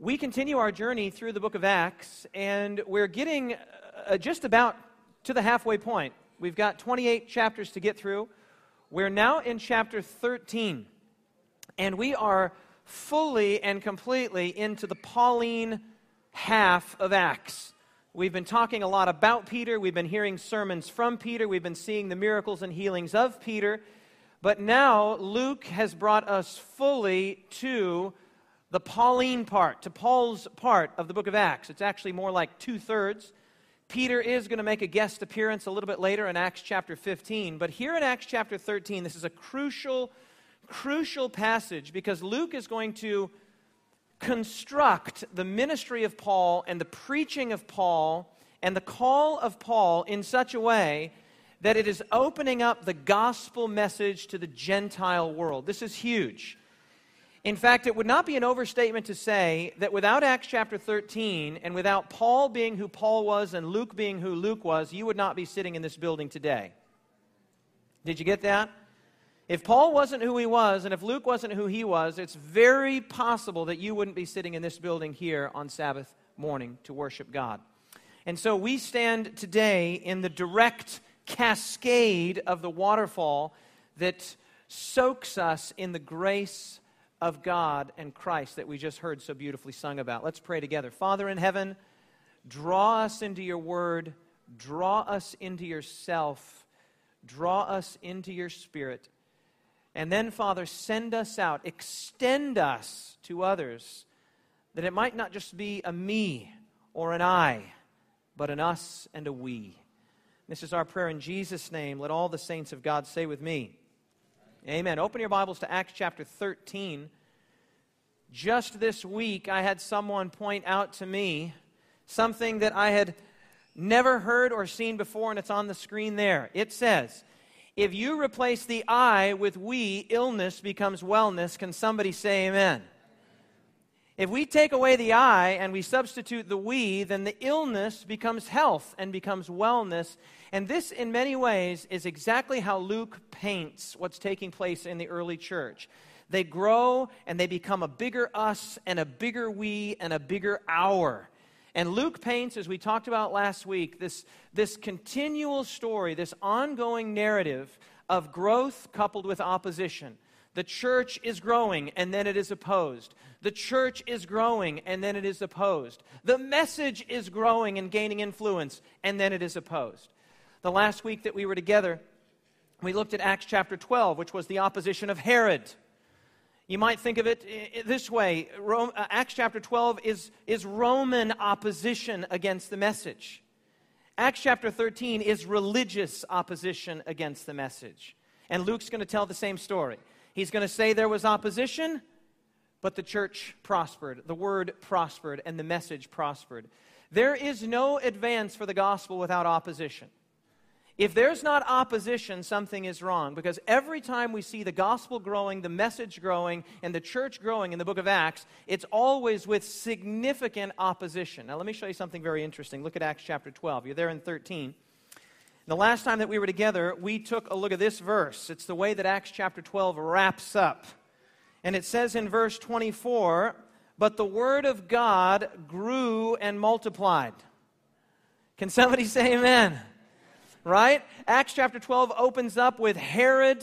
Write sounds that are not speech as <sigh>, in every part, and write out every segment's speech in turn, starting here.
we continue our journey through the book of Acts, and we're getting uh, just about to the halfway point. We've got 28 chapters to get through. We're now in chapter 13, and we are fully and completely into the Pauline half of Acts. We've been talking a lot about Peter. We've been hearing sermons from Peter. We've been seeing the miracles and healings of Peter. But now Luke has brought us fully to the Pauline part, to Paul's part of the book of Acts. It's actually more like two thirds. Peter is going to make a guest appearance a little bit later in Acts chapter 15. But here in Acts chapter 13, this is a crucial, crucial passage because Luke is going to construct the ministry of Paul and the preaching of Paul and the call of Paul in such a way that it is opening up the gospel message to the Gentile world. This is huge. In fact, it would not be an overstatement to say that without Acts chapter 13 and without Paul being who Paul was and Luke being who Luke was, you would not be sitting in this building today. Did you get that? If Paul wasn't who he was and if Luke wasn't who he was, it's very possible that you wouldn't be sitting in this building here on Sabbath morning to worship God. And so we stand today in the direct cascade of the waterfall that soaks us in the grace of God and Christ that we just heard so beautifully sung about. Let's pray together. Father in heaven, draw us into your word, draw us into yourself, draw us into your spirit. And then, Father, send us out, extend us to others, that it might not just be a me or an I, but an us and a we. This is our prayer in Jesus' name. Let all the saints of God say with me, Amen. Open your Bibles to Acts chapter 13. Just this week, I had someone point out to me something that I had never heard or seen before, and it's on the screen there. It says, If you replace the I with we, illness becomes wellness. Can somebody say amen? If we take away the I and we substitute the we, then the illness becomes health and becomes wellness. And this, in many ways, is exactly how Luke paints what's taking place in the early church. They grow and they become a bigger us and a bigger we and a bigger our. And Luke paints, as we talked about last week, this, this continual story, this ongoing narrative of growth coupled with opposition. The church is growing and then it is opposed. The church is growing and then it is opposed. The message is growing and gaining influence and then it is opposed. The last week that we were together, we looked at Acts chapter 12, which was the opposition of Herod. You might think of it this way Rome, uh, Acts chapter 12 is, is Roman opposition against the message. Acts chapter 13 is religious opposition against the message. And Luke's going to tell the same story. He's going to say there was opposition, but the church prospered. The word prospered, and the message prospered. There is no advance for the gospel without opposition. If there's not opposition, something is wrong. Because every time we see the gospel growing, the message growing, and the church growing in the book of Acts, it's always with significant opposition. Now, let me show you something very interesting. Look at Acts chapter 12. You're there in 13. The last time that we were together, we took a look at this verse. It's the way that Acts chapter 12 wraps up. And it says in verse 24, But the word of God grew and multiplied. Can somebody say amen? right? Acts chapter 12 opens up with Herod,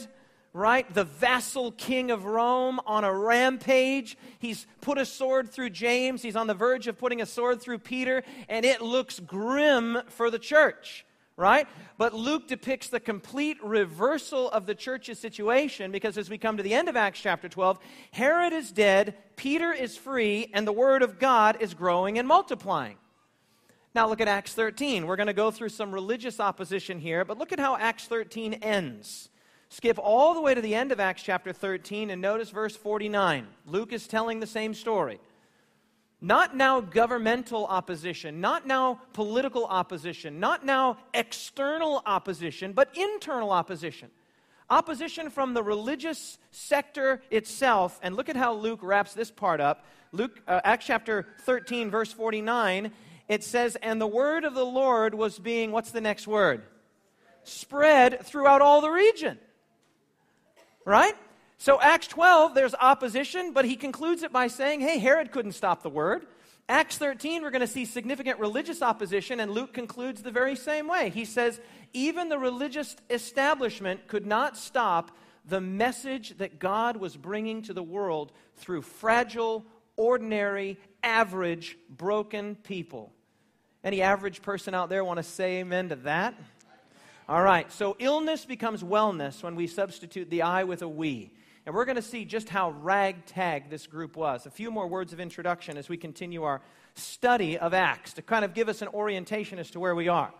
right? The vassal king of Rome on a rampage. He's put a sword through James. He's on the verge of putting a sword through Peter, and it looks grim for the church right? But Luke depicts the complete reversal of the church's situation because as we come to the end of Acts chapter 12, Herod is dead, Peter is free, and the word of God is growing and multiplying. Now look at Acts 13. We're going to go through some religious opposition here, but look at how Acts 13 ends. Skip all the way to the end of Acts chapter 13 and notice verse 49. Luke is telling the same story. Not now governmental opposition, not now political opposition, not now external opposition, but internal opposition. Opposition from the religious sector itself. And look at how Luke wraps this part up. Luke, uh, Acts chapter 13, verse 49 it says, and the word of the Lord was being, what's the next word? Spread throughout all the region. Right? So, Acts 12, there's opposition, but he concludes it by saying, hey, Herod couldn't stop the word. Acts 13, we're going to see significant religious opposition, and Luke concludes the very same way. He says, even the religious establishment could not stop the message that God was bringing to the world through fragile, ordinary, average, broken people. Any average person out there want to say amen to that? All right, so illness becomes wellness when we substitute the I with a we. And we're going to see just how ragtag this group was. A few more words of introduction as we continue our study of Acts to kind of give us an orientation as to where we are.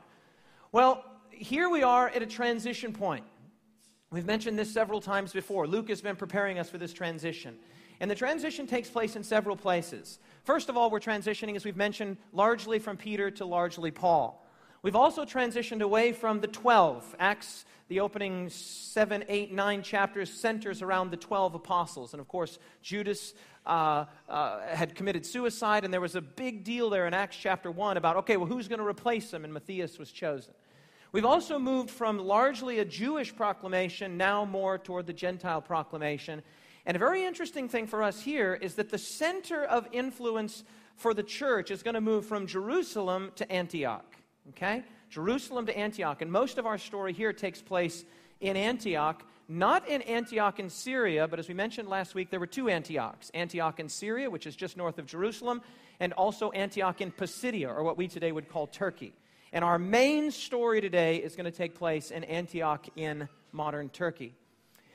Well, here we are at a transition point. We've mentioned this several times before. Luke has been preparing us for this transition. And the transition takes place in several places. First of all, we're transitioning, as we've mentioned, largely from Peter to largely Paul. We've also transitioned away from the 12. Acts the opening seven, eight, nine chapters centers around the 12 apostles. And of course, Judas uh, uh, had committed suicide, and there was a big deal there in Acts chapter 1 about, okay, well, who's going to replace him? And Matthias was chosen. We've also moved from largely a Jewish proclamation now more toward the Gentile proclamation. And a very interesting thing for us here is that the center of influence for the church is going to move from Jerusalem to Antioch. Okay? Jerusalem to Antioch. And most of our story here takes place in Antioch, not in Antioch in Syria, but as we mentioned last week, there were two Antiochs Antioch in Syria, which is just north of Jerusalem, and also Antioch in Pisidia, or what we today would call Turkey. And our main story today is going to take place in Antioch in modern Turkey.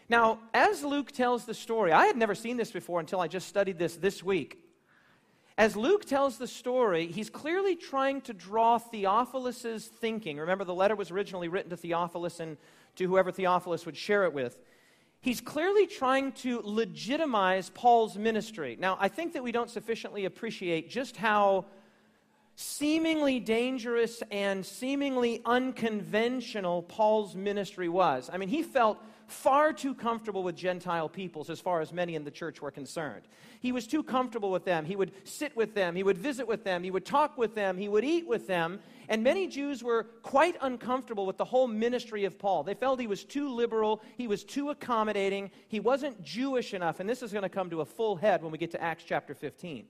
Now, as Luke tells the story, I had never seen this before until I just studied this this week. As Luke tells the story, he's clearly trying to draw Theophilus' thinking. Remember, the letter was originally written to Theophilus and to whoever Theophilus would share it with. He's clearly trying to legitimize Paul's ministry. Now, I think that we don't sufficiently appreciate just how seemingly dangerous and seemingly unconventional Paul's ministry was. I mean, he felt far too comfortable with Gentile peoples as far as many in the church were concerned. He was too comfortable with them. He would sit with them, he would visit with them, he would talk with them, he would eat with them. And many Jews were quite uncomfortable with the whole ministry of Paul. They felt he was too liberal, he was too accommodating, he wasn't Jewish enough. And this is going to come to a full head when we get to Acts chapter 15.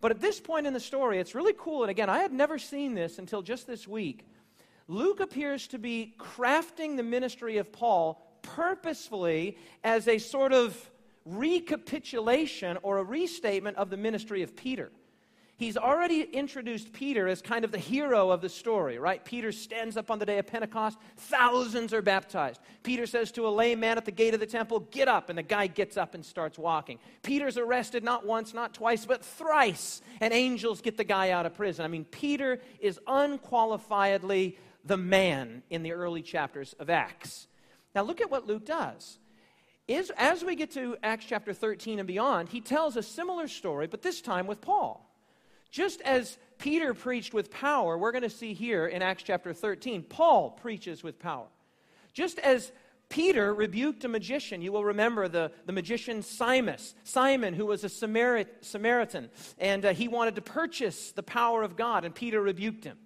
But at this point in the story, it's really cool. And again, I had never seen this until just this week. Luke appears to be crafting the ministry of Paul purposefully as a sort of recapitulation or a restatement of the ministry of Peter. He's already introduced Peter as kind of the hero of the story, right? Peter stands up on the day of Pentecost, thousands are baptized. Peter says to a lame man at the gate of the temple, Get up, and the guy gets up and starts walking. Peter's arrested not once, not twice, but thrice, and angels get the guy out of prison. I mean, Peter is unqualifiedly the man in the early chapters of Acts. Now, look at what Luke does. Is, as we get to Acts chapter 13 and beyond, he tells a similar story, but this time with Paul. Just as Peter preached with power, we're going to see here in Acts chapter 13, Paul preaches with power. Just as Peter rebuked a magician. You will remember the, the magician Simon, Simon, who was a Samaritan, and uh, he wanted to purchase the power of God, and Peter rebuked him.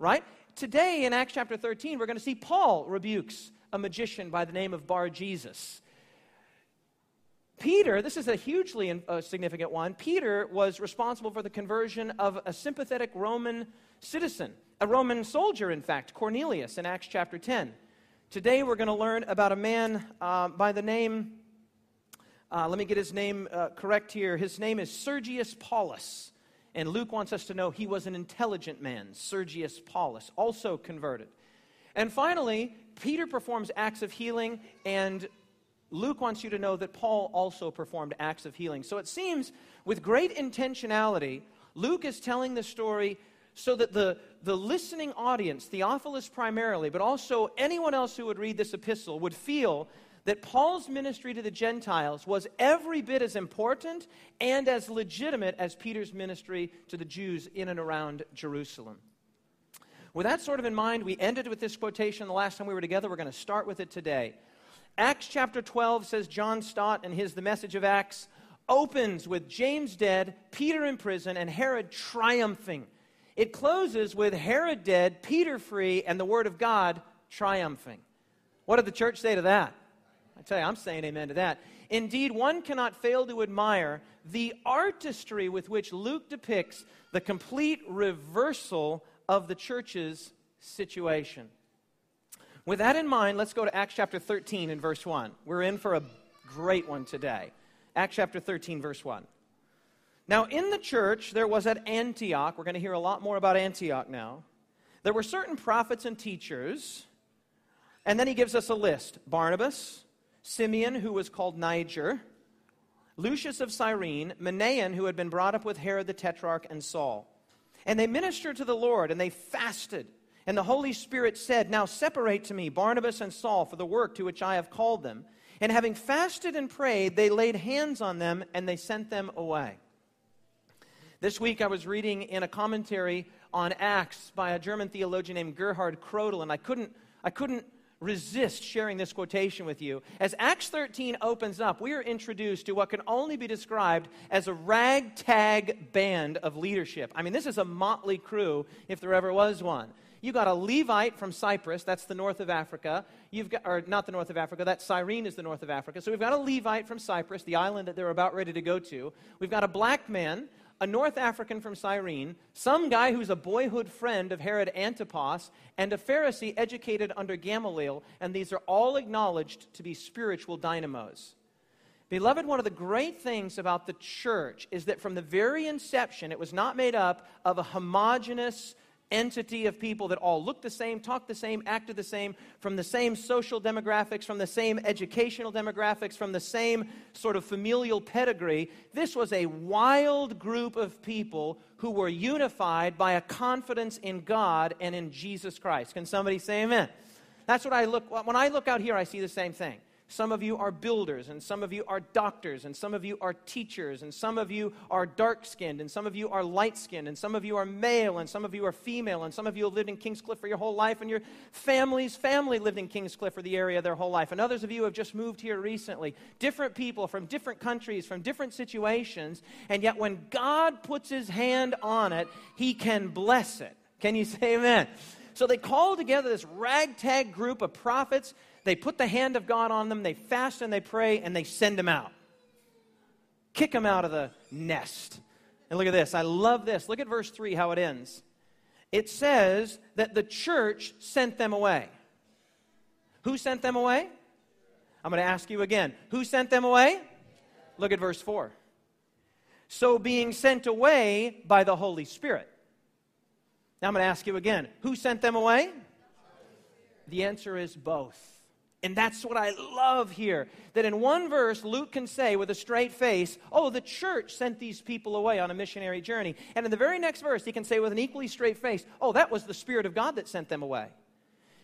Right? Today in Acts chapter 13, we're going to see Paul rebukes a magician by the name of Bar Jesus. Peter, this is a hugely uh, significant one. Peter was responsible for the conversion of a sympathetic Roman citizen, a Roman soldier, in fact, Cornelius, in Acts chapter 10. Today we're going to learn about a man uh, by the name, uh, let me get his name uh, correct here. His name is Sergius Paulus. And Luke wants us to know he was an intelligent man, Sergius Paulus, also converted. And finally, Peter performs acts of healing, and Luke wants you to know that Paul also performed acts of healing. So it seems, with great intentionality, Luke is telling the story so that the, the listening audience, Theophilus primarily, but also anyone else who would read this epistle, would feel that Paul's ministry to the Gentiles was every bit as important and as legitimate as Peter's ministry to the Jews in and around Jerusalem. With that sort of in mind, we ended with this quotation the last time we were together. We're going to start with it today. Acts chapter 12 says John Stott, and his The Message of Acts, opens with James dead, Peter in prison, and Herod triumphing. It closes with Herod dead, Peter free, and the Word of God triumphing. What did the church say to that? I tell you, I'm saying amen to that. Indeed, one cannot fail to admire the artistry with which Luke depicts the complete reversal of the church's situation. With that in mind, let's go to Acts chapter 13 and verse 1. We're in for a great one today. Acts chapter 13, verse 1. Now, in the church, there was at Antioch, we're going to hear a lot more about Antioch now, there were certain prophets and teachers, and then he gives us a list Barnabas, Simeon, who was called Niger, Lucius of Cyrene, Manaen, who had been brought up with Herod the Tetrarch, and Saul. And they ministered to the Lord, and they fasted. And the Holy Spirit said, Now separate to me Barnabas and Saul for the work to which I have called them. And having fasted and prayed, they laid hands on them, and they sent them away. This week I was reading in a commentary on Acts by a German theologian named Gerhard Krodel, and I couldn't, I couldn't resist sharing this quotation with you. As Acts 13 opens up, we are introduced to what can only be described as a ragtag band of leadership. I mean, this is a motley crew, if there ever was one. You got a Levite from Cyprus, that's the north of Africa. You've got, or not the north of Africa, that Cyrene is the north of Africa. So we've got a Levite from Cyprus, the island that they're about ready to go to. We've got a black man a North African from Cyrene, some guy who's a boyhood friend of Herod Antipas, and a Pharisee educated under Gamaliel, and these are all acknowledged to be spiritual dynamos. Beloved, one of the great things about the church is that from the very inception, it was not made up of a homogenous, entity of people that all look the same, talk the same, acted the same, from the same social demographics, from the same educational demographics, from the same sort of familial pedigree. This was a wild group of people who were unified by a confidence in God and in Jesus Christ. Can somebody say amen? That's what I look when I look out here I see the same thing. Some of you are builders, and some of you are doctors, and some of you are teachers, and some of you are dark skinned, and some of you are light skinned, and some of you are male, and some of you are female, and some of you have lived in Kingscliff for your whole life, and your family's family lived in Kingscliff or the area their whole life, and others of you have just moved here recently. Different people from different countries, from different situations, and yet when God puts his hand on it, he can bless it. Can you say amen? So they call together this ragtag group of prophets they put the hand of God on them, they fast and they pray, and they send them out. Kick them out of the nest. And look at this. I love this. Look at verse 3, how it ends. It says that the church sent them away. Who sent them away? I'm going to ask you again. Who sent them away? Look at verse 4. So being sent away by the Holy Spirit. Now I'm going to ask you again. Who sent them away? The answer is both. And that's what I love here. That in one verse, Luke can say with a straight face, Oh, the church sent these people away on a missionary journey. And in the very next verse, he can say with an equally straight face, Oh, that was the Spirit of God that sent them away.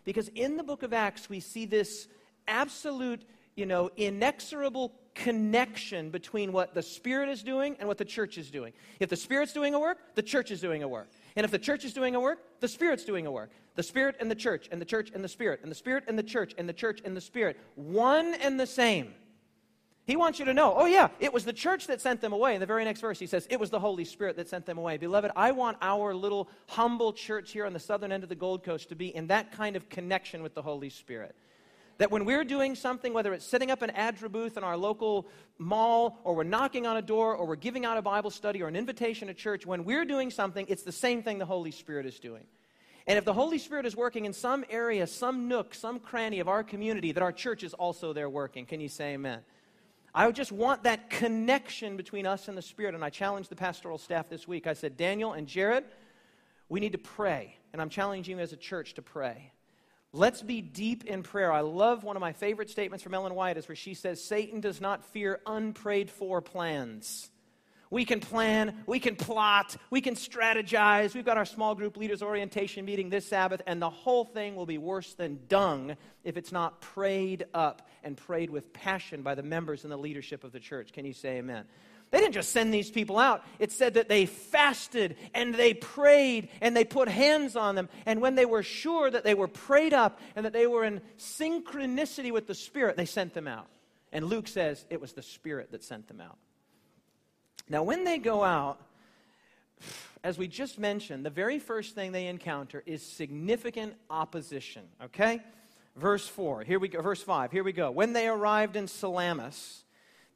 Because in the book of Acts, we see this absolute, you know, inexorable connection between what the Spirit is doing and what the church is doing. If the Spirit's doing a work, the church is doing a work. And if the church is doing a work, the Spirit's doing a work. The Spirit and the church, and the church and the Spirit, and the Spirit and the church, and the church and the Spirit. One and the same. He wants you to know, oh, yeah, it was the church that sent them away. In the very next verse, he says, it was the Holy Spirit that sent them away. Beloved, I want our little humble church here on the southern end of the Gold Coast to be in that kind of connection with the Holy Spirit. That when we're doing something, whether it's setting up an ADRA booth in our local mall, or we're knocking on a door, or we're giving out a Bible study, or an invitation to church, when we're doing something, it's the same thing the Holy Spirit is doing. And if the Holy Spirit is working in some area, some nook, some cranny of our community, that our church is also there working. Can you say amen? I just want that connection between us and the Spirit. And I challenged the pastoral staff this week. I said, Daniel and Jared, we need to pray. And I'm challenging you as a church to pray. Let's be deep in prayer. I love one of my favorite statements from Ellen White is where she says, Satan does not fear unprayed for plans. We can plan, we can plot, we can strategize. We've got our small group leaders orientation meeting this Sabbath, and the whole thing will be worse than dung if it's not prayed up and prayed with passion by the members and the leadership of the church. Can you say amen? They didn't just send these people out. It said that they fasted and they prayed and they put hands on them. And when they were sure that they were prayed up and that they were in synchronicity with the Spirit, they sent them out. And Luke says it was the Spirit that sent them out. Now, when they go out, as we just mentioned, the very first thing they encounter is significant opposition. Okay? Verse 4. Here we go. Verse 5. Here we go. When they arrived in Salamis,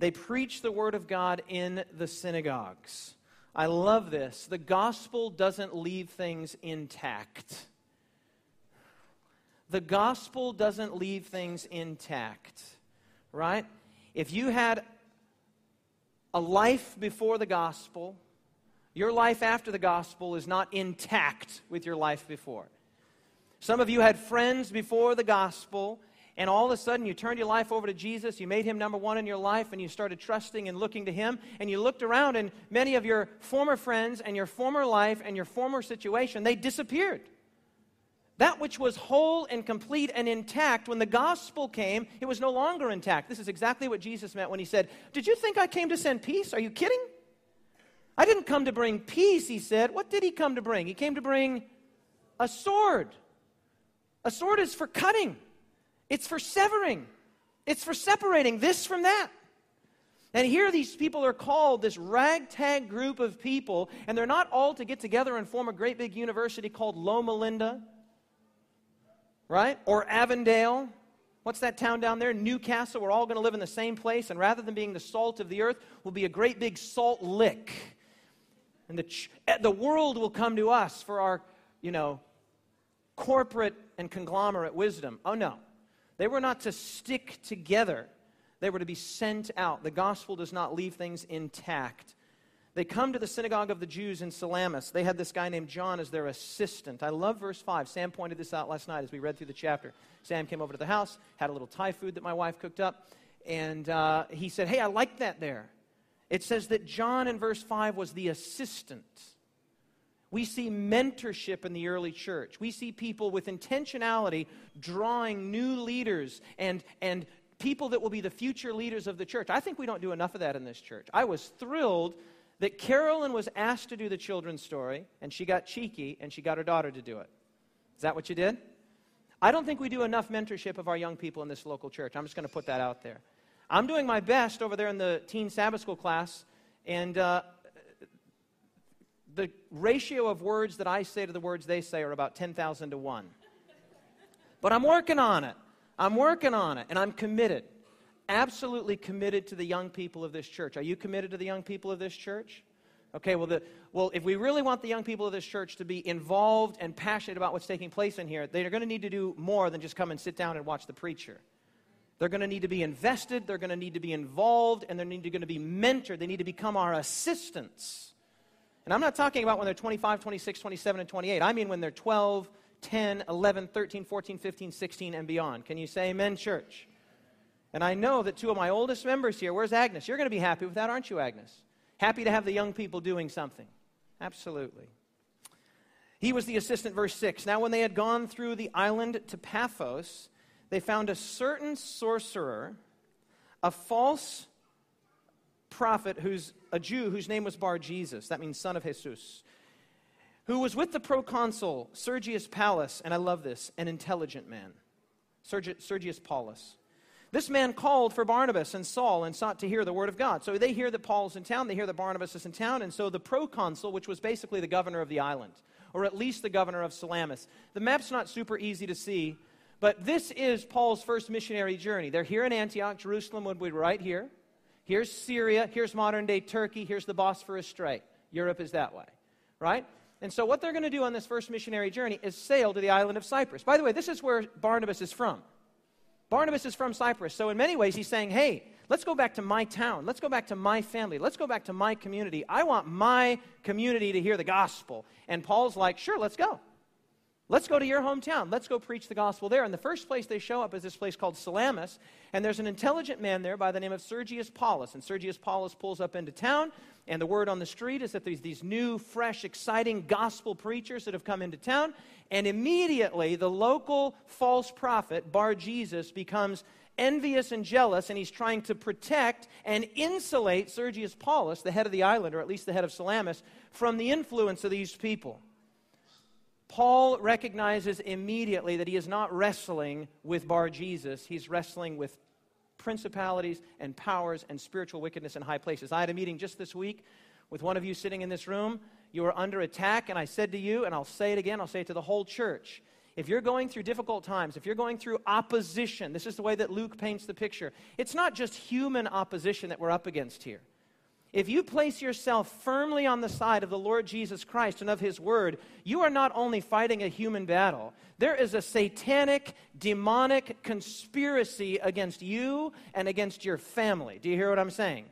They preach the word of God in the synagogues. I love this. The gospel doesn't leave things intact. The gospel doesn't leave things intact, right? If you had a life before the gospel, your life after the gospel is not intact with your life before. Some of you had friends before the gospel, and all of a sudden you turned your life over to Jesus, you made him number one in your life, and you started trusting and looking to him, and you looked around, and many of your former friends and your former life and your former situation, they disappeared. That which was whole and complete and intact, when the gospel came, it was no longer intact. This is exactly what Jesus meant when he said, Did you think I came to send peace? Are you kidding? I didn't come to bring peace, he said. What did he come to bring? He came to bring a sword. A sword is for cutting, it's for severing, it's for separating this from that. And here these people are called, this ragtag group of people, and they're not all to get together and form a great big university called Loma Linda, right? Or Avondale. What's that town down there? Newcastle. We're all going to live in the same place, and rather than being the salt of the earth, we'll be a great big salt lick. And the, ch- eh, the world will come to us for our, you know, corporate and conglomerate wisdom. Oh, no. They were not to stick together, they were to be sent out. The gospel does not leave things intact. They come to the synagogue of the Jews in Salamis. They had this guy named John as their assistant. I love verse 5. Sam pointed this out last night as we read through the chapter. Sam came over to the house, had a little Thai food that my wife cooked up, and uh, he said, Hey, I like that there. It says that John in verse 5 was the assistant. We see mentorship in the early church. We see people with intentionality drawing new leaders and, and people that will be the future leaders of the church. I think we don't do enough of that in this church. I was thrilled that Carolyn was asked to do the children's story, and she got cheeky and she got her daughter to do it. Is that what you did? I don't think we do enough mentorship of our young people in this local church. I'm just going to put that out there. I'm doing my best over there in the teen Sabbath school class, and uh, the ratio of words that I say to the words they say are about 10,000 to 1. But I'm working on it. I'm working on it, and I'm committed. Absolutely committed to the young people of this church. Are you committed to the young people of this church? Okay, well, the, well, if we really want the young people of this church to be involved and passionate about what's taking place in here, they're going to need to do more than just come and sit down and watch the preacher. They're going to need to be invested, they're going to need to be involved, and they're going to be mentored. They need to become our assistants. And I'm not talking about when they're 25, 26, 27, and 28. I mean when they're 12, 10, 11, 13, 14, 15, 16, and beyond. Can you say amen, church? And I know that two of my oldest members here, where's Agnes? You're going to be happy with that, aren't you, Agnes? Happy to have the young people doing something. Absolutely. He was the assistant, verse 6. Now, when they had gone through the island to Paphos, they found a certain sorcerer, a false prophet who's a Jew whose name was Bar Jesus, that means son of Jesus, who was with the proconsul Sergius Paulus, and I love this, an intelligent man, Sergius Paulus. This man called for Barnabas and Saul and sought to hear the word of God. So they hear that Paul's in town, they hear that Barnabas is in town, and so the proconsul, which was basically the governor of the island, or at least the governor of Salamis. The map's not super easy to see, but this is Paul's first missionary journey. They're here in Antioch, Jerusalem would be right here. Here's Syria, here's modern day Turkey, here's the Bosphorus Strait. Europe is that way, right? And so, what they're going to do on this first missionary journey is sail to the island of Cyprus. By the way, this is where Barnabas is from. Barnabas is from Cyprus. So, in many ways, he's saying, hey, let's go back to my town. Let's go back to my family. Let's go back to my community. I want my community to hear the gospel. And Paul's like, sure, let's go. Let's go to your hometown. Let's go preach the gospel there. And the first place they show up is this place called Salamis. And there's an intelligent man there by the name of Sergius Paulus. And Sergius Paulus pulls up into town. And the word on the street is that there's these new, fresh, exciting gospel preachers that have come into town. And immediately, the local false prophet, Bar Jesus, becomes envious and jealous. And he's trying to protect and insulate Sergius Paulus, the head of the island, or at least the head of Salamis, from the influence of these people. Paul recognizes immediately that he is not wrestling with Bar Jesus, he's wrestling with principalities and powers and spiritual wickedness in high places. I had a meeting just this week with one of you sitting in this room. You are under attack, and I said to you, and I'll say it again, I'll say it to the whole church. If you're going through difficult times, if you're going through opposition, this is the way that Luke paints the picture. It's not just human opposition that we're up against here. If you place yourself firmly on the side of the Lord Jesus Christ and of His Word, you are not only fighting a human battle, there is a satanic, demonic conspiracy against you and against your family. Do you hear what I'm saying?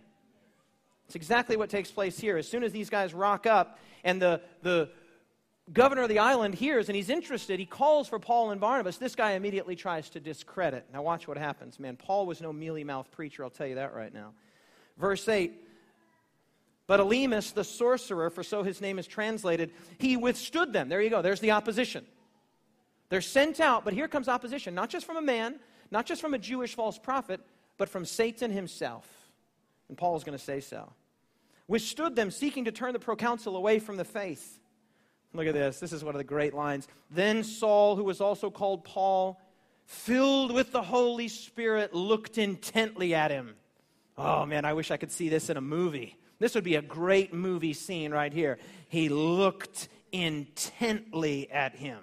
It's exactly what takes place here. As soon as these guys rock up and the, the governor of the island hears and he's interested, he calls for Paul and Barnabas. This guy immediately tries to discredit. Now, watch what happens, man. Paul was no mealy mouthed preacher, I'll tell you that right now. Verse 8 but Elymas, the sorcerer, for so his name is translated, he withstood them. There you go. There's the opposition. They're sent out, but here comes opposition, not just from a man, not just from a Jewish false prophet, but from Satan himself. And Paul's going to say so. Withstood them, seeking to turn the proconsul away from the faith. Look at this. This is one of the great lines. Then Saul, who was also called Paul, filled with the Holy Spirit, looked intently at him. Oh man, I wish I could see this in a movie. This would be a great movie scene right here. He looked intently at him.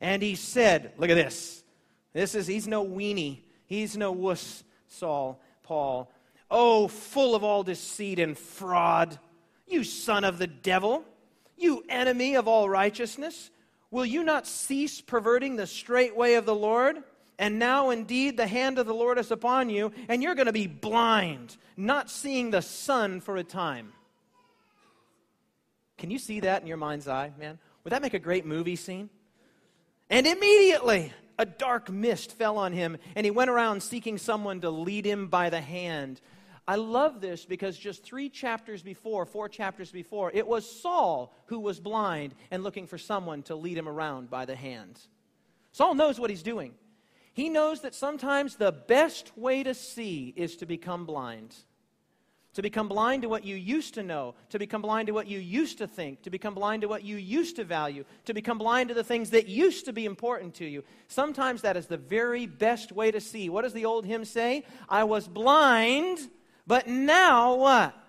And he said, Look at this. This is, he's no weenie. He's no wuss, Saul, Paul. Oh, full of all deceit and fraud, you son of the devil, you enemy of all righteousness, will you not cease perverting the straight way of the Lord? And now indeed the hand of the Lord is upon you, and you're going to be blind, not seeing the sun for a time. Can you see that in your mind's eye, man? Would that make a great movie scene? And immediately a dark mist fell on him, and he went around seeking someone to lead him by the hand. I love this because just three chapters before, four chapters before, it was Saul who was blind and looking for someone to lead him around by the hand. Saul knows what he's doing. He knows that sometimes the best way to see is to become blind. To become blind to what you used to know, to become blind to what you used to think, to become blind to what you used to value, to become blind to the things that used to be important to you. Sometimes that is the very best way to see. What does the old hymn say? I was blind, but now what?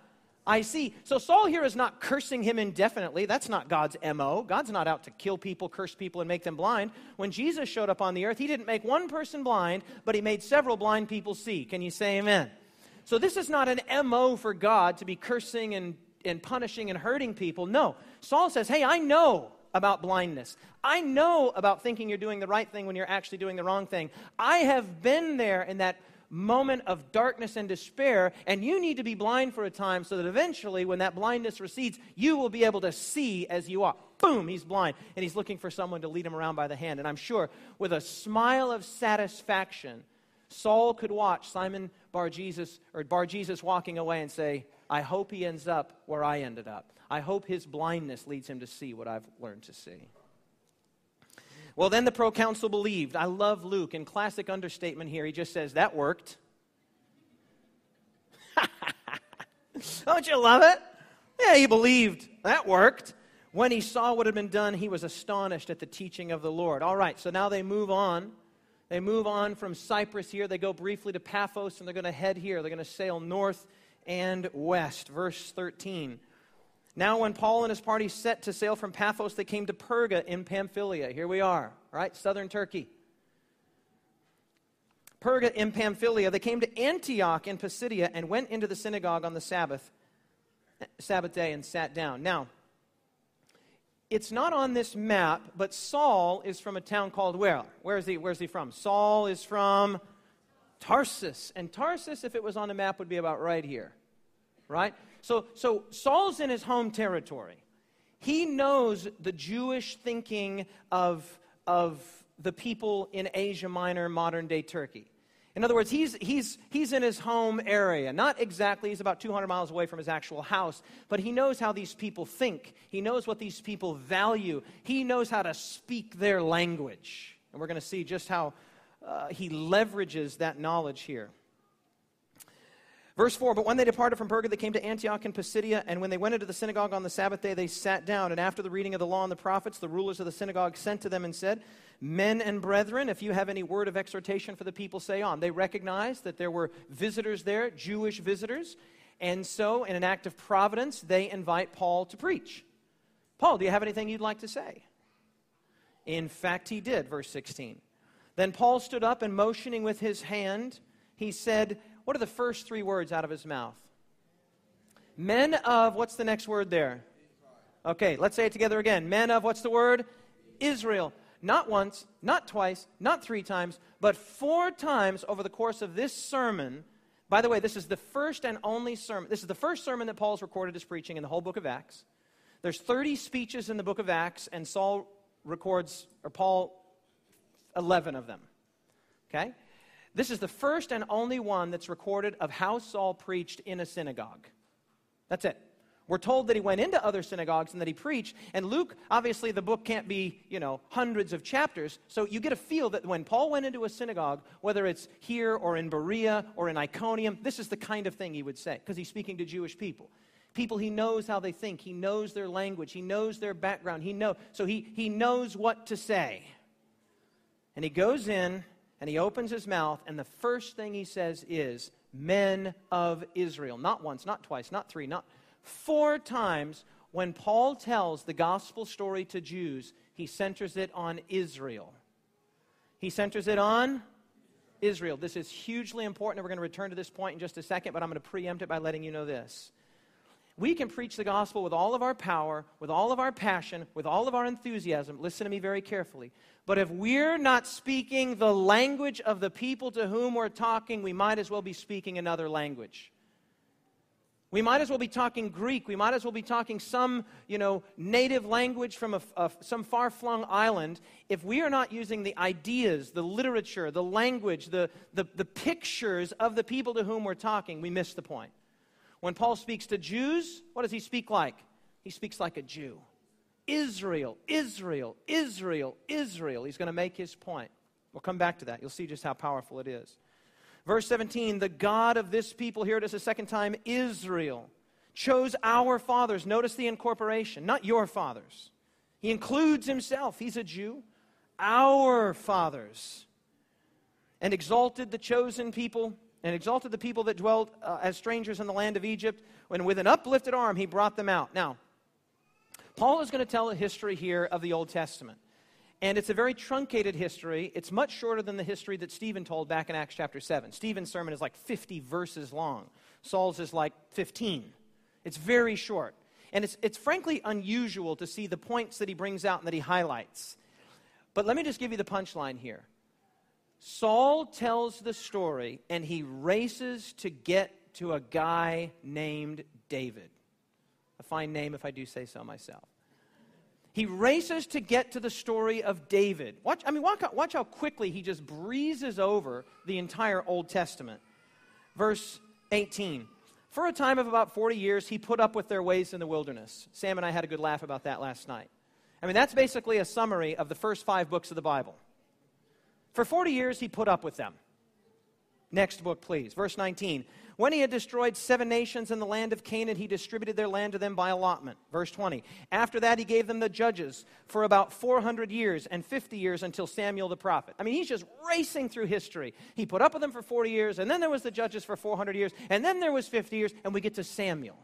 I see. So Saul here is not cursing him indefinitely. That's not God's MO. God's not out to kill people, curse people, and make them blind. When Jesus showed up on the earth, he didn't make one person blind, but he made several blind people see. Can you say amen? So this is not an MO for God to be cursing and, and punishing and hurting people. No. Saul says, Hey, I know about blindness. I know about thinking you're doing the right thing when you're actually doing the wrong thing. I have been there in that moment of darkness and despair, and you need to be blind for a time so that eventually, when that blindness recedes, you will be able to see as you are. Boom, he's blind, and he's looking for someone to lead him around by the hand. And I'm sure with a smile of satisfaction, Saul could watch Simon Bar Jesus or Bar Jesus walking away and say, I hope he ends up where I ended up. I hope his blindness leads him to see what I've learned to see. Well, then the proconsul believed. I love Luke. In classic understatement here, he just says, That worked. <laughs> Don't you love it? Yeah, he believed. That worked. When he saw what had been done, he was astonished at the teaching of the Lord. All right, so now they move on. They move on from Cyprus here. They go briefly to Paphos, and they're going to head here. They're going to sail north and west. Verse 13. Now, when Paul and his party set to sail from Paphos, they came to Perga in Pamphylia. Here we are, right? Southern Turkey. Perga in Pamphylia. They came to Antioch in Pisidia and went into the synagogue on the Sabbath, Sabbath day and sat down. Now, it's not on this map, but Saul is from a town called where? Where is he? Where's he from? Saul is from Tarsus. And Tarsus, if it was on the map, would be about right here. Right? So, so Saul's in his home territory. He knows the Jewish thinking of, of the people in Asia Minor, modern day Turkey. In other words, he's, he's, he's in his home area. Not exactly, he's about 200 miles away from his actual house, but he knows how these people think. He knows what these people value. He knows how to speak their language. And we're going to see just how uh, he leverages that knowledge here. Verse 4 But when they departed from Perga, they came to Antioch and Pisidia, and when they went into the synagogue on the Sabbath day, they sat down. And after the reading of the law and the prophets, the rulers of the synagogue sent to them and said, Men and brethren, if you have any word of exhortation for the people, say on. They recognized that there were visitors there, Jewish visitors, and so in an act of providence, they invite Paul to preach. Paul, do you have anything you'd like to say? In fact, he did, verse 16. Then Paul stood up and motioning with his hand, he said, What are the first three words out of his mouth? Men of, what's the next word there? Okay, let's say it together again. Men of, what's the word? Israel. Not once, not twice, not three times, but four times over the course of this sermon. By the way, this is the first and only sermon. This is the first sermon that Paul's recorded as preaching in the whole book of Acts. There's 30 speeches in the book of Acts, and Saul records, or Paul, 11 of them. Okay? This is the first and only one that's recorded of how Saul preached in a synagogue. That's it. We're told that he went into other synagogues and that he preached. And Luke, obviously, the book can't be, you know, hundreds of chapters. So you get a feel that when Paul went into a synagogue, whether it's here or in Berea or in Iconium, this is the kind of thing he would say because he's speaking to Jewish people. People he knows how they think, he knows their language, he knows their background, he know so he, he knows what to say. And he goes in and he opens his mouth, and the first thing he says is, Men of Israel. Not once, not twice, not three, not four times. When Paul tells the gospel story to Jews, he centers it on Israel. He centers it on Israel. This is hugely important, and we're going to return to this point in just a second, but I'm going to preempt it by letting you know this. We can preach the gospel with all of our power, with all of our passion, with all of our enthusiasm. Listen to me very carefully. But if we're not speaking the language of the people to whom we're talking, we might as well be speaking another language. We might as well be talking Greek. We might as well be talking some, you know, native language from a, a, some far-flung island. If we are not using the ideas, the literature, the language, the, the, the pictures of the people to whom we're talking, we miss the point. When Paul speaks to Jews, what does he speak like? He speaks like a Jew. Israel, Israel, Israel, Israel. He's going to make his point. We'll come back to that. You'll see just how powerful it is. Verse 17 the God of this people, here it is a second time, Israel, chose our fathers. Notice the incorporation, not your fathers. He includes himself. He's a Jew. Our fathers. And exalted the chosen people and exalted the people that dwelt uh, as strangers in the land of Egypt, when with an uplifted arm he brought them out. Now, Paul is going to tell a history here of the Old Testament. And it's a very truncated history. It's much shorter than the history that Stephen told back in Acts chapter 7. Stephen's sermon is like 50 verses long, Saul's is like 15. It's very short. And it's, it's frankly unusual to see the points that he brings out and that he highlights. But let me just give you the punchline here. Saul tells the story and he races to get to a guy named David. A fine name, if I do say so myself. He races to get to the story of David. Watch, I mean, watch, watch how quickly he just breezes over the entire Old Testament. Verse 18. For a time of about 40 years, he put up with their ways in the wilderness. Sam and I had a good laugh about that last night. I mean, that's basically a summary of the first five books of the Bible. For 40 years, he put up with them. Next book, please. Verse 19. When he had destroyed seven nations in the land of Canaan, he distributed their land to them by allotment. Verse 20. After that, he gave them the judges for about 400 years and 50 years until Samuel the prophet. I mean, he's just racing through history. He put up with them for 40 years, and then there was the judges for 400 years, and then there was 50 years, and we get to Samuel.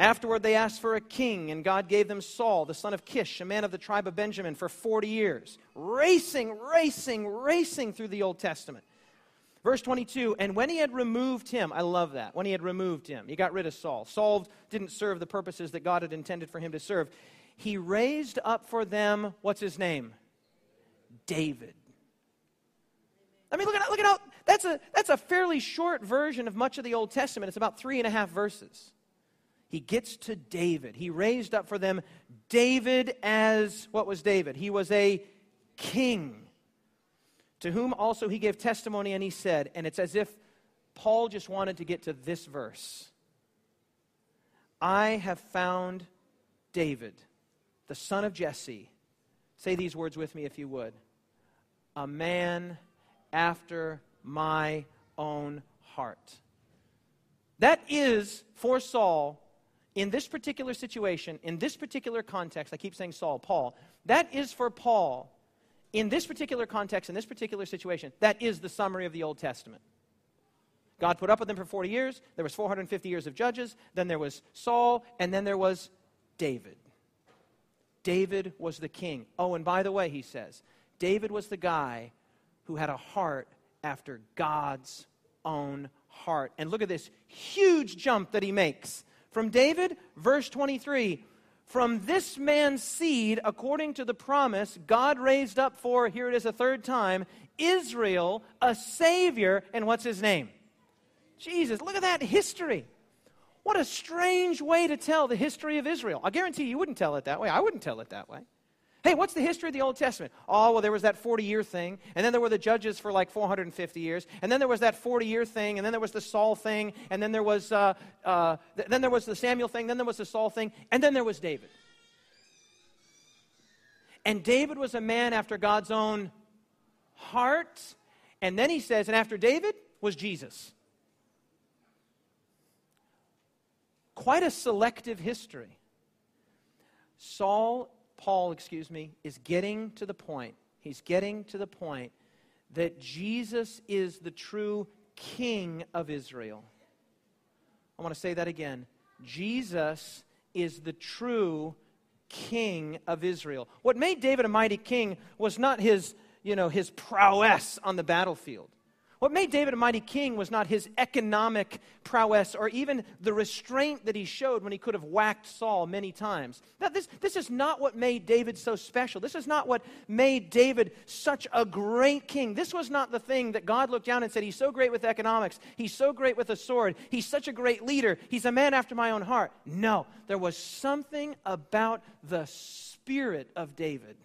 Afterward, they asked for a king, and God gave them Saul, the son of Kish, a man of the tribe of Benjamin, for 40 years. Racing, racing, racing through the Old Testament. Verse 22 And when he had removed him, I love that. When he had removed him, he got rid of Saul. Saul didn't serve the purposes that God had intended for him to serve. He raised up for them, what's his name? David. I mean, look at, look at how that's a, that's a fairly short version of much of the Old Testament. It's about three and a half verses he gets to David. He raised up for them David as what was David? He was a king to whom also he gave testimony and he said, and it's as if Paul just wanted to get to this verse I have found David, the son of Jesse. Say these words with me if you would. A man after my own heart. That is, for Saul, in this particular situation, in this particular context, I keep saying Saul, Paul, that is for Paul, in this particular context, in this particular situation, that is the summary of the Old Testament. God put up with them for 40 years. There was 450 years of judges. Then there was Saul, and then there was David. David was the king. Oh, and by the way, he says, David was the guy who had a heart after God's own heart. And look at this huge jump that he makes. From David, verse 23 From this man's seed, according to the promise, God raised up for, here it is a third time, Israel, a Savior. And what's his name? Jesus. Look at that history. What a strange way to tell the history of Israel. I guarantee you wouldn't tell it that way. I wouldn't tell it that way. Hey, what's the history of the Old Testament? Oh, well, there was that 40 year thing, and then there were the judges for like 450 years, and then there was that 40 year thing, and then there was the Saul thing, and then there was, uh, uh, th- then there was the Samuel thing, then there was the Saul thing, and then there was David. And David was a man after God's own heart. And then he says, and after David was Jesus. Quite a selective history. Saul Paul, excuse me, is getting to the point. He's getting to the point that Jesus is the true king of Israel. I want to say that again. Jesus is the true king of Israel. What made David a mighty king was not his, you know, his prowess on the battlefield. What made David a mighty king was not his economic prowess or even the restraint that he showed when he could have whacked Saul many times. Now, this, this is not what made David so special. This is not what made David such a great king. This was not the thing that God looked down and said, He's so great with economics. He's so great with a sword. He's such a great leader. He's a man after my own heart. No, there was something about the spirit of David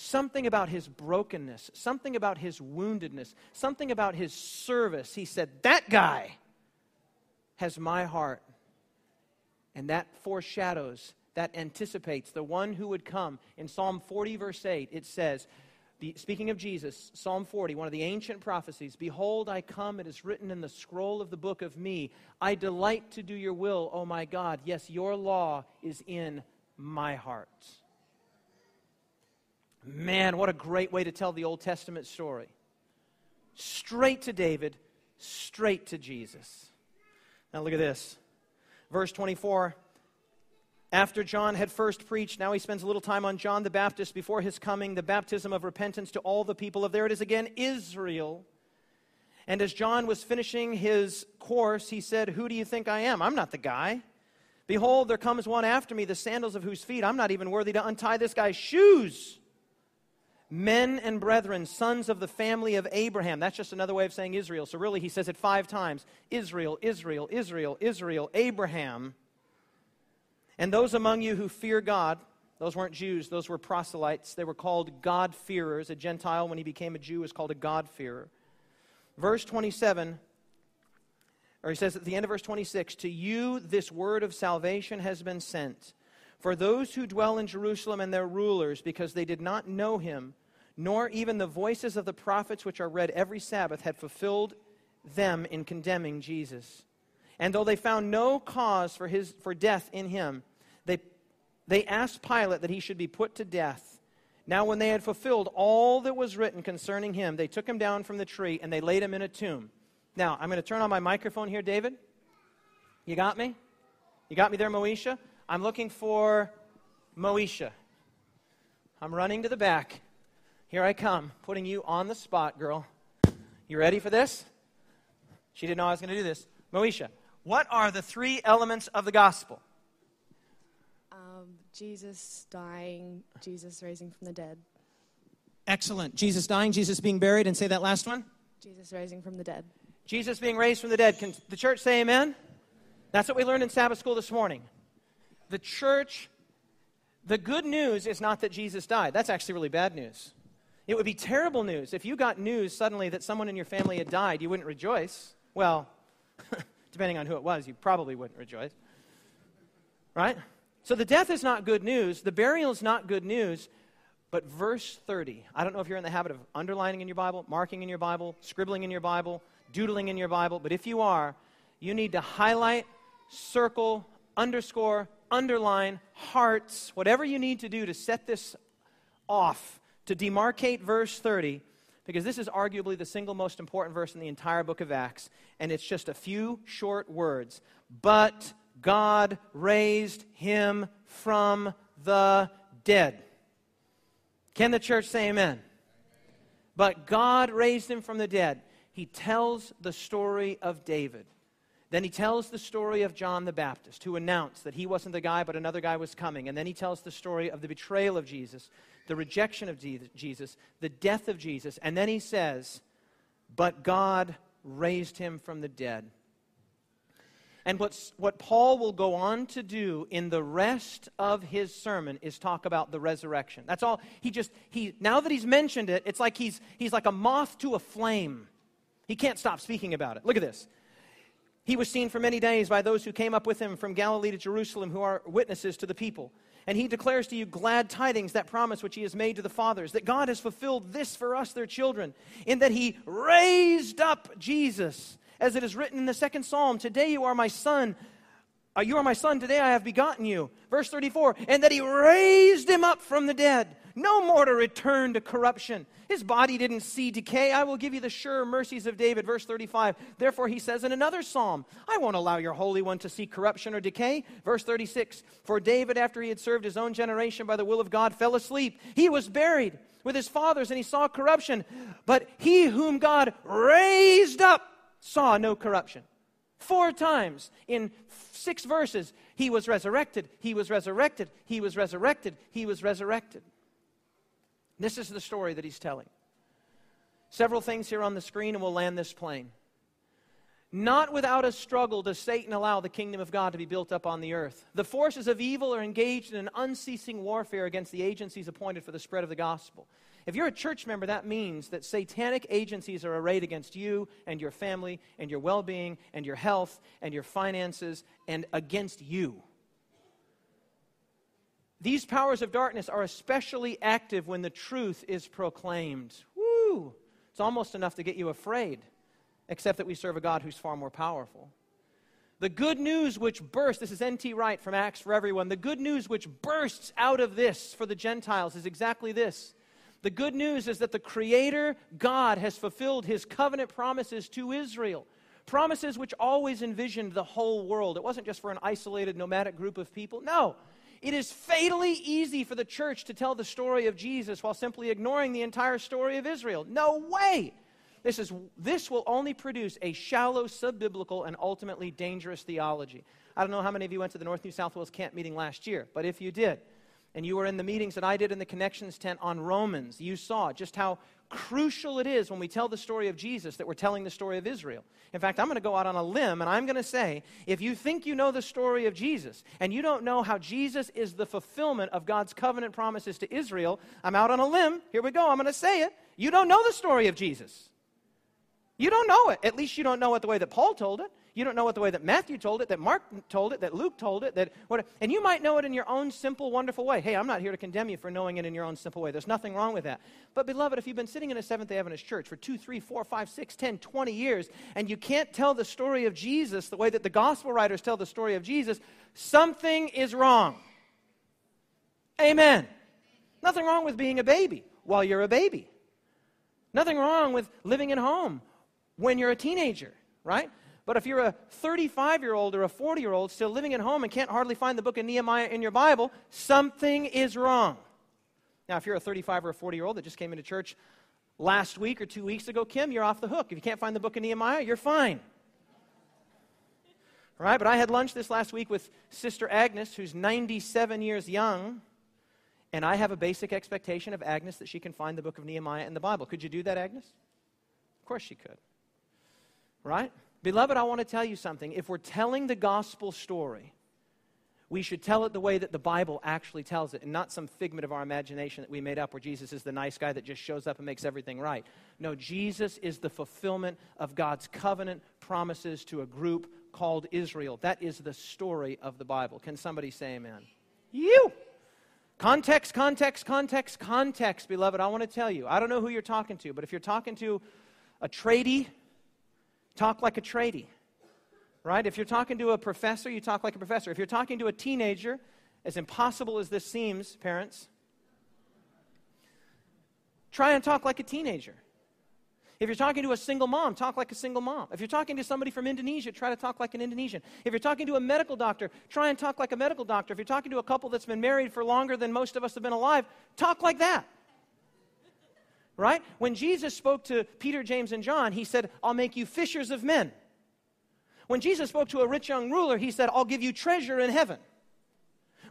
something about his brokenness, something about his woundedness, something about his service. He said, That guy has my heart. And that foreshadows, that anticipates the one who would come. In Psalm 40, verse 8, it says, Speaking of Jesus, Psalm 40, one of the ancient prophecies Behold, I come, it is written in the scroll of the book of me. I delight to do your will, O my God. Yes, your law is in my heart. Man, what a great way to tell the Old Testament story. Straight to David, straight to Jesus. Now look at this. Verse 24. After John had first preached, now he spends a little time on John the Baptist before his coming, the baptism of repentance to all the people of, there it is again, Israel. And as John was finishing his course, he said, Who do you think I am? I'm not the guy. Behold, there comes one after me, the sandals of whose feet I'm not even worthy to untie this guy's shoes men and brethren, sons of the family of Abraham. That's just another way of saying Israel. So really, he says it five times Israel, Israel, Israel, Israel, Abraham. And those among you who fear God, those weren't Jews, those were proselytes. They were called God-fearers. A Gentile, when he became a Jew, was called a God-fearer. Verse 27, or he says at the end of verse 26, To you this word of salvation has been sent. For those who dwell in Jerusalem and their rulers, because they did not know him, nor even the voices of the prophets which are read every Sabbath had fulfilled them in condemning Jesus. And though they found no cause for, his, for death in him, they, they asked Pilate that he should be put to death. Now, when they had fulfilled all that was written concerning him, they took him down from the tree and they laid him in a tomb. Now, I'm going to turn on my microphone here, David. You got me? You got me there, Moesha? I'm looking for Moesha. I'm running to the back. Here I come, putting you on the spot, girl. You ready for this? She didn't know I was going to do this. Moesha, what are the three elements of the gospel? Um, Jesus dying, Jesus raising from the dead. Excellent. Jesus dying, Jesus being buried, and say that last one. Jesus raising from the dead. Jesus being raised from the dead. Can the church say amen? That's what we learned in Sabbath school this morning. The church, the good news is not that Jesus died. That's actually really bad news. It would be terrible news if you got news suddenly that someone in your family had died. You wouldn't rejoice. Well, <laughs> depending on who it was, you probably wouldn't rejoice. Right? So the death is not good news. The burial is not good news. But verse 30, I don't know if you're in the habit of underlining in your Bible, marking in your Bible, scribbling in your Bible, doodling in your Bible, but if you are, you need to highlight, circle, underscore, underline, hearts, whatever you need to do to set this off to demarcate verse 30 because this is arguably the single most important verse in the entire book of Acts, and it's just a few short words. But God raised him from the dead. Can the church say amen? But God raised him from the dead. He tells the story of David. Then he tells the story of John the Baptist, who announced that he wasn't the guy, but another guy was coming. And then he tells the story of the betrayal of Jesus, the rejection of Jesus, the death of Jesus. And then he says, But God raised him from the dead. And what's, what Paul will go on to do in the rest of his sermon is talk about the resurrection. That's all. He just, he, now that he's mentioned it, it's like he's, he's like a moth to a flame. He can't stop speaking about it. Look at this. He was seen for many days by those who came up with him from Galilee to Jerusalem, who are witnesses to the people. And he declares to you glad tidings, that promise which he has made to the fathers, that God has fulfilled this for us, their children, in that he raised up Jesus as it is written in the second psalm Today you are my son. Uh, you are my son. Today I have begotten you. Verse 34 And that he raised him up from the dead, no more to return to corruption. His body didn't see decay. I will give you the sure mercies of David. Verse 35. Therefore, he says in another psalm, I won't allow your Holy One to see corruption or decay. Verse 36. For David, after he had served his own generation by the will of God, fell asleep. He was buried with his fathers and he saw corruption. But he whom God raised up saw no corruption. Four times in six verses, he was resurrected, he was resurrected, he was resurrected, he was resurrected. This is the story that he's telling. Several things here on the screen, and we'll land this plane. Not without a struggle does Satan allow the kingdom of God to be built up on the earth. The forces of evil are engaged in an unceasing warfare against the agencies appointed for the spread of the gospel. If you're a church member, that means that satanic agencies are arrayed against you and your family and your well being and your health and your finances and against you. These powers of darkness are especially active when the truth is proclaimed. Woo! It's almost enough to get you afraid, except that we serve a God who's far more powerful. The good news which bursts, this is N.T. Wright from Acts for Everyone, the good news which bursts out of this for the Gentiles is exactly this the good news is that the Creator God has fulfilled his covenant promises to Israel. Promises which always envisioned the whole world. It wasn't just for an isolated nomadic group of people. No. It is fatally easy for the church to tell the story of Jesus while simply ignoring the entire story of Israel. No way. This, is, this will only produce a shallow, subbiblical, and ultimately dangerous theology. I don't know how many of you went to the North New South Wales camp meeting last year, but if you did, and you were in the meetings that I did in the Connections tent on Romans, you saw just how crucial it is when we tell the story of Jesus that we're telling the story of Israel. In fact, I'm going to go out on a limb and I'm going to say if you think you know the story of Jesus and you don't know how Jesus is the fulfillment of God's covenant promises to Israel, I'm out on a limb. Here we go. I'm going to say it. You don't know the story of Jesus. You don't know it. At least you don't know it the way that Paul told it. You don't know it the way that Matthew told it, that Mark told it, that Luke told it, that what, and you might know it in your own simple, wonderful way. Hey, I'm not here to condemn you for knowing it in your own simple way. There's nothing wrong with that. But beloved, if you've been sitting in a Seventh Day Adventist church for two, three, four, five, six, ten, twenty years, and you can't tell the story of Jesus the way that the gospel writers tell the story of Jesus, something is wrong. Amen. Nothing wrong with being a baby while you're a baby. Nothing wrong with living at home when you're a teenager, right? But if you're a 35 year old or a 40 year old still living at home and can't hardly find the book of Nehemiah in your Bible, something is wrong. Now, if you're a 35 or a 40 year old that just came into church last week or two weeks ago, Kim, you're off the hook. If you can't find the book of Nehemiah, you're fine. All right, but I had lunch this last week with Sister Agnes, who's 97 years young, and I have a basic expectation of Agnes that she can find the book of Nehemiah in the Bible. Could you do that, Agnes? Of course she could. Right? Beloved, I want to tell you something. If we're telling the gospel story, we should tell it the way that the Bible actually tells it and not some figment of our imagination that we made up where Jesus is the nice guy that just shows up and makes everything right. No, Jesus is the fulfillment of God's covenant promises to a group called Israel. That is the story of the Bible. Can somebody say amen? You! Context, context, context, context, beloved. I want to tell you. I don't know who you're talking to, but if you're talking to a tradie talk like a tradie, right? If you're talking to a professor, you talk like a professor. If you're talking to a teenager, as impossible as this seems, parents, try and talk like a teenager. If you're talking to a single mom, talk like a single mom. If you're talking to somebody from Indonesia, try to talk like an Indonesian. If you're talking to a medical doctor, try and talk like a medical doctor. If you're talking to a couple that's been married for longer than most of us have been alive, talk like that. Right? When Jesus spoke to Peter, James, and John, he said, I'll make you fishers of men. When Jesus spoke to a rich young ruler, he said, I'll give you treasure in heaven.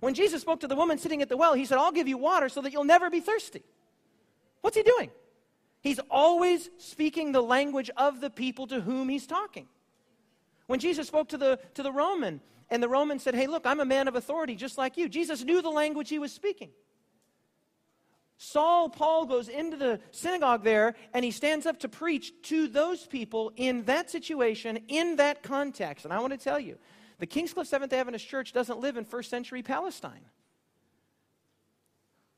When Jesus spoke to the woman sitting at the well, he said, I'll give you water so that you'll never be thirsty. What's he doing? He's always speaking the language of the people to whom he's talking. When Jesus spoke to the, to the Roman, and the Roman said, Hey, look, I'm a man of authority just like you, Jesus knew the language he was speaking. Saul, Paul goes into the synagogue there and he stands up to preach to those people in that situation, in that context. And I want to tell you, the Kingscliff Seventh Adventist Church doesn't live in first century Palestine.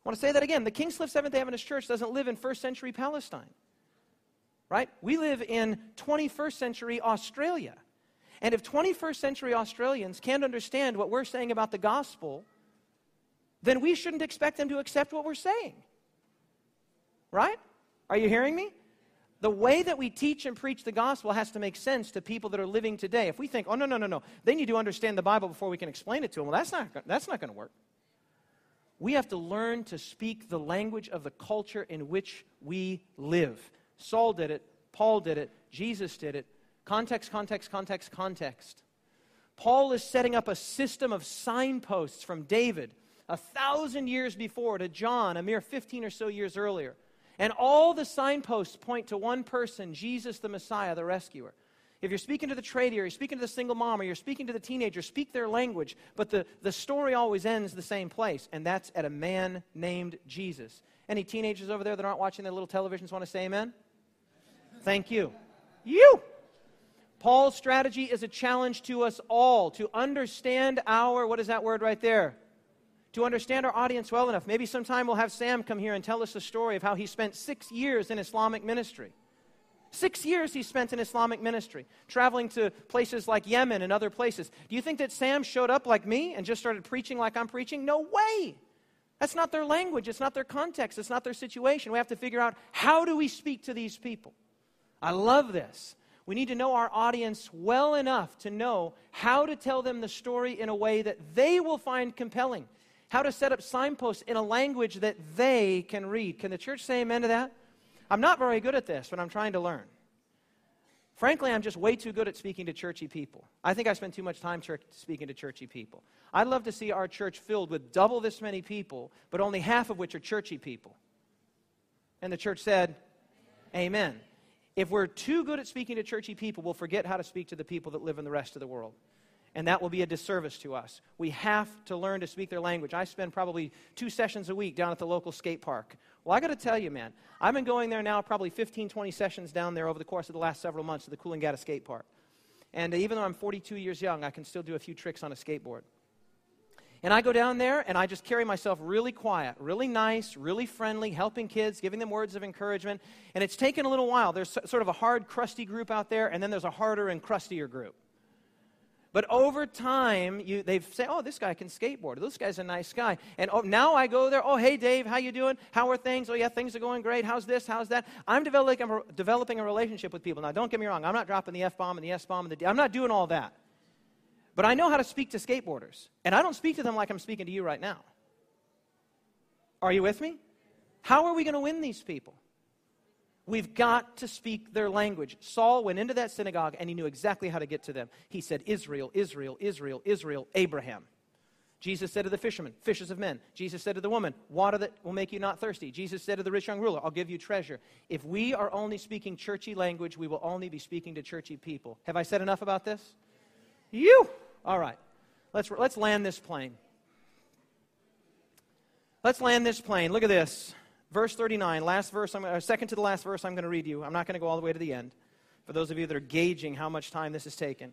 I want to say that again. The Kingscliff Seventh Adventist Church doesn't live in first century Palestine. Right? We live in 21st century Australia. And if 21st century Australians can't understand what we're saying about the gospel, then we shouldn't expect them to accept what we're saying. Right? Are you hearing me? The way that we teach and preach the gospel has to make sense to people that are living today. If we think, oh, no, no, no, no, they need to understand the Bible before we can explain it to them, well, that's not, that's not going to work we have to learn to speak the language of the culture in which we live. Saul did it, Paul did it, Jesus did it. Context, context, context, context. Paul is setting up a system of signposts from David a thousand years before to John, a mere 15 or so years earlier. And all the signposts point to one person, Jesus the Messiah, the rescuer. If you're speaking to the trader, you're speaking to the single mom, or you're speaking to the teenager, speak their language. But the, the story always ends the same place, and that's at a man named Jesus. Any teenagers over there that aren't watching their little televisions want to say amen? Thank you. You! Paul's strategy is a challenge to us all to understand our, what is that word right there? To understand our audience well enough. Maybe sometime we'll have Sam come here and tell us the story of how he spent six years in Islamic ministry. Six years he spent in Islamic ministry, traveling to places like Yemen and other places. Do you think that Sam showed up like me and just started preaching like I'm preaching? No way. That's not their language, it's not their context, it's not their situation. We have to figure out how do we speak to these people. I love this. We need to know our audience well enough to know how to tell them the story in a way that they will find compelling. How to set up signposts in a language that they can read. Can the church say amen to that? I'm not very good at this, but I'm trying to learn. Frankly, I'm just way too good at speaking to churchy people. I think I spend too much time church, speaking to churchy people. I'd love to see our church filled with double this many people, but only half of which are churchy people. And the church said, Amen. If we're too good at speaking to churchy people, we'll forget how to speak to the people that live in the rest of the world. And that will be a disservice to us. We have to learn to speak their language. I spend probably two sessions a week down at the local skate park. Well, I got to tell you, man, I've been going there now probably 15, 20 sessions down there over the course of the last several months to the Coolangatta Skate Park. And even though I'm 42 years young, I can still do a few tricks on a skateboard. And I go down there and I just carry myself really quiet, really nice, really friendly, helping kids, giving them words of encouragement. And it's taken a little while. There's sort of a hard, crusty group out there, and then there's a harder and crustier group. But over time, you, they say, "Oh, this guy can skateboard. This guy's a nice guy." And oh, now I go there. Oh, hey, Dave, how you doing? How are things? Oh, yeah, things are going great. How's this? How's that? I'm developing a, developing a relationship with people. Now, don't get me wrong. I'm not dropping the f bomb and the s bomb and the d. I'm not doing all that. But I know how to speak to skateboarders, and I don't speak to them like I'm speaking to you right now. Are you with me? How are we going to win these people? We've got to speak their language. Saul went into that synagogue and he knew exactly how to get to them. He said, Israel, Israel, Israel, Israel, Abraham. Jesus said to the fishermen, fishers of men. Jesus said to the woman, water that will make you not thirsty. Jesus said to the rich young ruler, I'll give you treasure. If we are only speaking churchy language, we will only be speaking to churchy people. Have I said enough about this? You! All right. Let's, let's land this plane. Let's land this plane. Look at this verse 39, last verse, I'm, uh, second to the last verse I'm going to read you. I'm not going to go all the way to the end for those of you that are gauging how much time this has taken.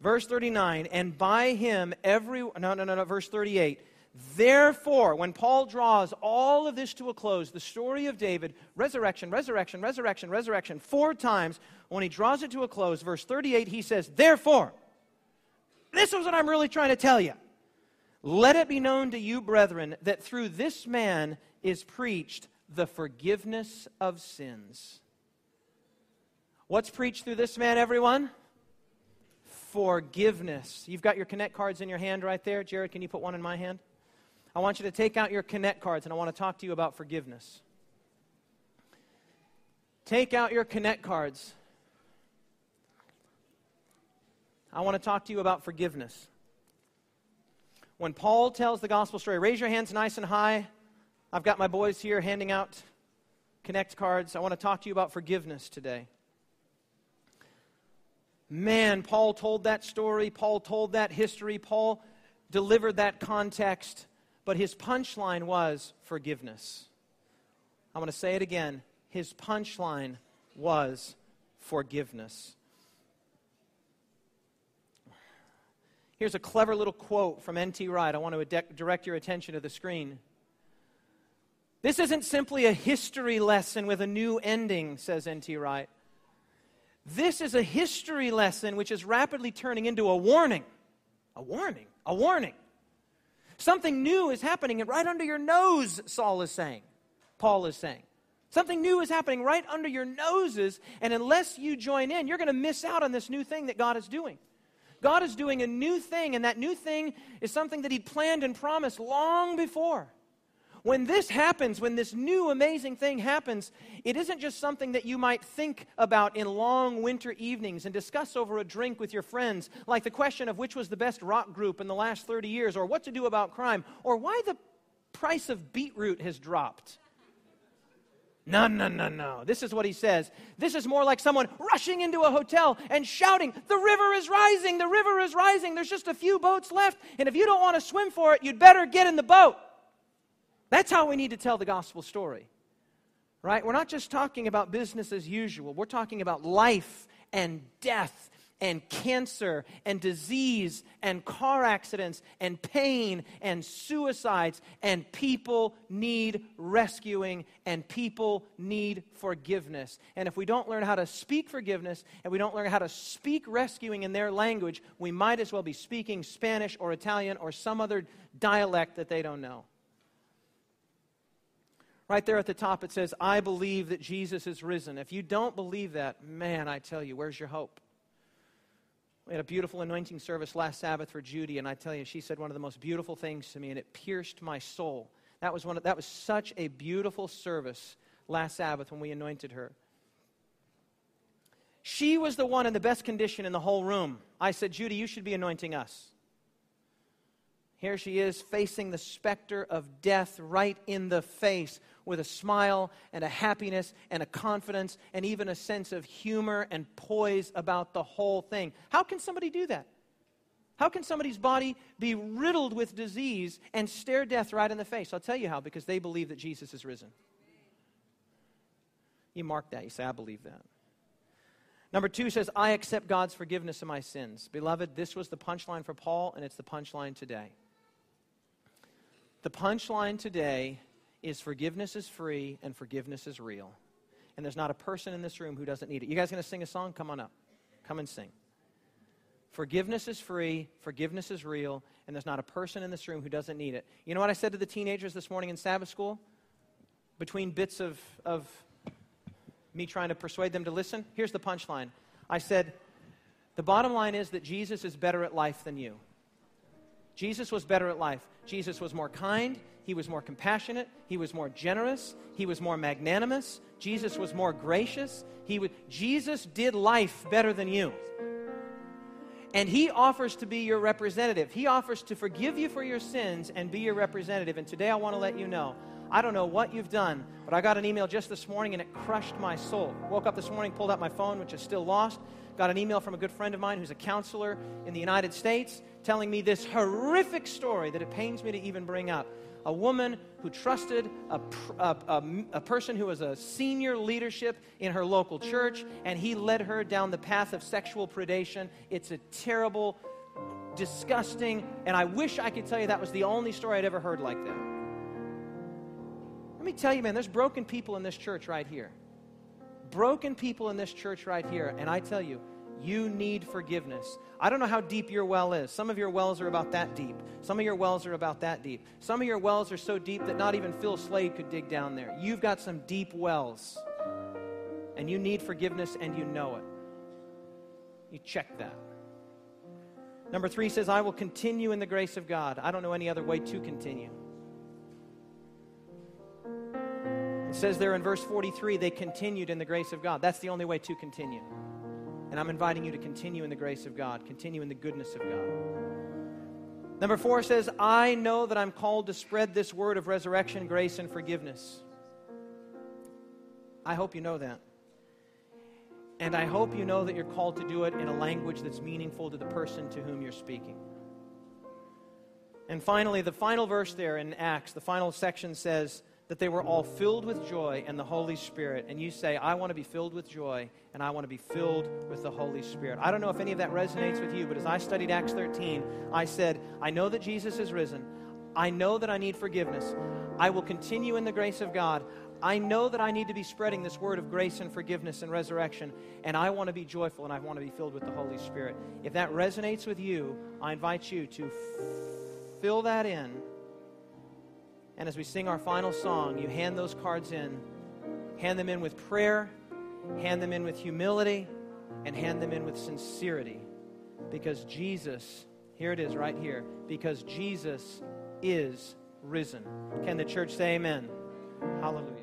Verse 39, and by him every, no, no, no, no, verse 38. Therefore, when Paul draws all of this to a close, the story of David, resurrection, resurrection, resurrection, resurrection, four times, when he draws it to a close, verse 38, he says, Therefore, this is what I'm really trying to tell you. Let it be known to you, brethren, that through this man is preached the forgiveness of sins. What's preached through this man, everyone? Forgiveness. You've got your Connect cards in your hand right there. Jared, can you put one in my hand? I want you to take out your Connect cards and I want to talk to you about forgiveness. Take out your Connect cards. I want to talk to you about forgiveness. When Paul tells the gospel story, raise your hands nice and high. I've got my boys here handing out Connect cards. I want to talk to you about forgiveness today. Man, Paul told that story. Paul told that history. Paul delivered that context. But his punchline was forgiveness. I'm going to say it again his punchline was forgiveness. Here's a clever little quote from N.T. Wright. I want to direct your attention to the screen. This isn't simply a history lesson with a new ending, says N.T. Wright. This is a history lesson which is rapidly turning into a warning. A warning. A warning. Something new is happening right under your nose, Saul is saying. Paul is saying. Something new is happening right under your noses, and unless you join in, you're going to miss out on this new thing that God is doing. God is doing a new thing, and that new thing is something that He planned and promised long before. When this happens, when this new amazing thing happens, it isn't just something that you might think about in long winter evenings and discuss over a drink with your friends, like the question of which was the best rock group in the last 30 years, or what to do about crime, or why the price of beetroot has dropped. No, no, no, no. This is what he says. This is more like someone rushing into a hotel and shouting, The river is rising, the river is rising. There's just a few boats left. And if you don't want to swim for it, you'd better get in the boat. That's how we need to tell the gospel story. Right? We're not just talking about business as usual, we're talking about life and death and cancer and disease and car accidents and pain and suicides and people need rescuing and people need forgiveness. And if we don't learn how to speak forgiveness and we don't learn how to speak rescuing in their language, we might as well be speaking Spanish or Italian or some other dialect that they don't know. Right there at the top, it says, I believe that Jesus is risen. If you don't believe that, man, I tell you, where's your hope? We had a beautiful anointing service last Sabbath for Judy, and I tell you, she said one of the most beautiful things to me, and it pierced my soul. That was, one of, that was such a beautiful service last Sabbath when we anointed her. She was the one in the best condition in the whole room. I said, Judy, you should be anointing us. Here she is facing the specter of death right in the face with a smile and a happiness and a confidence and even a sense of humor and poise about the whole thing. How can somebody do that? How can somebody's body be riddled with disease and stare death right in the face? I'll tell you how, because they believe that Jesus is risen. You mark that. You say, I believe that. Number two says, I accept God's forgiveness of my sins. Beloved, this was the punchline for Paul, and it's the punchline today. The punchline today is forgiveness is free and forgiveness is real. And there's not a person in this room who doesn't need it. You guys going to sing a song? Come on up. Come and sing. Forgiveness is free, forgiveness is real, and there's not a person in this room who doesn't need it. You know what I said to the teenagers this morning in Sabbath school? Between bits of, of me trying to persuade them to listen? Here's the punchline I said, The bottom line is that Jesus is better at life than you. Jesus was better at life. Jesus was more kind. He was more compassionate. He was more generous. He was more magnanimous. Jesus was more gracious. He would, Jesus did life better than you. And he offers to be your representative. He offers to forgive you for your sins and be your representative. And today I want to let you know I don't know what you've done, but I got an email just this morning and it crushed my soul. Woke up this morning, pulled out my phone, which is still lost, got an email from a good friend of mine who's a counselor in the United States telling me this horrific story that it pains me to even bring up. A woman who trusted a, a, a, a, person who was a senior leadership in her local church, and he led her down the path of sexual predation. It's a terrible, disgusting, and I wish I could tell you that was the only story I'd ever heard like that. Let me tell you, man, there's broken people in this church right here. Broken people in this church right here, and I tell you, you need forgiveness. I don't know how deep your well is. Some of your wells are about that deep. Some of your wells are about that deep. Some of your wells are so deep that not even Phil Slade could dig down there. You've got some deep wells. and you need forgiveness and you know it. You check that. Number three says, I will continue in the grace of God. I don't know any other way to continue. It says there in verse 43, they continued in the grace of God. That's the only way to continue. And I'm inviting you to continue in the grace of God, continue in the goodness of God. Number four says, I know that I'm called to spread this word of resurrection, grace, and forgiveness. I hope you know that. And I hope you know that you're called to do it in a language that's meaningful to the person to whom you're speaking. And finally, the final verse there in Acts, the final section says that they were all filled with joy and the Holy Spirit. And you say, I want to be filled with joy and I want to be filled with the Holy Spirit. I don't know if any of that resonates with you, but as I studied Acts 13, I said, I know that Jesus is risen. I know that I need forgiveness. I will continue in the grace of God. I know that I need to be spreading this word of grace and forgiveness and resurrection, and I want to be joyful and I want to be filled with the Holy Spirit. If that resonates with you, I invite you to fill that in. And as we sing our final song, you hand those cards in. Hand them in with prayer, hand them in with humility, and hand them in with sincerity. Because Jesus, here it is right here, because Jesus is risen. Can the church say amen? Hallelujah.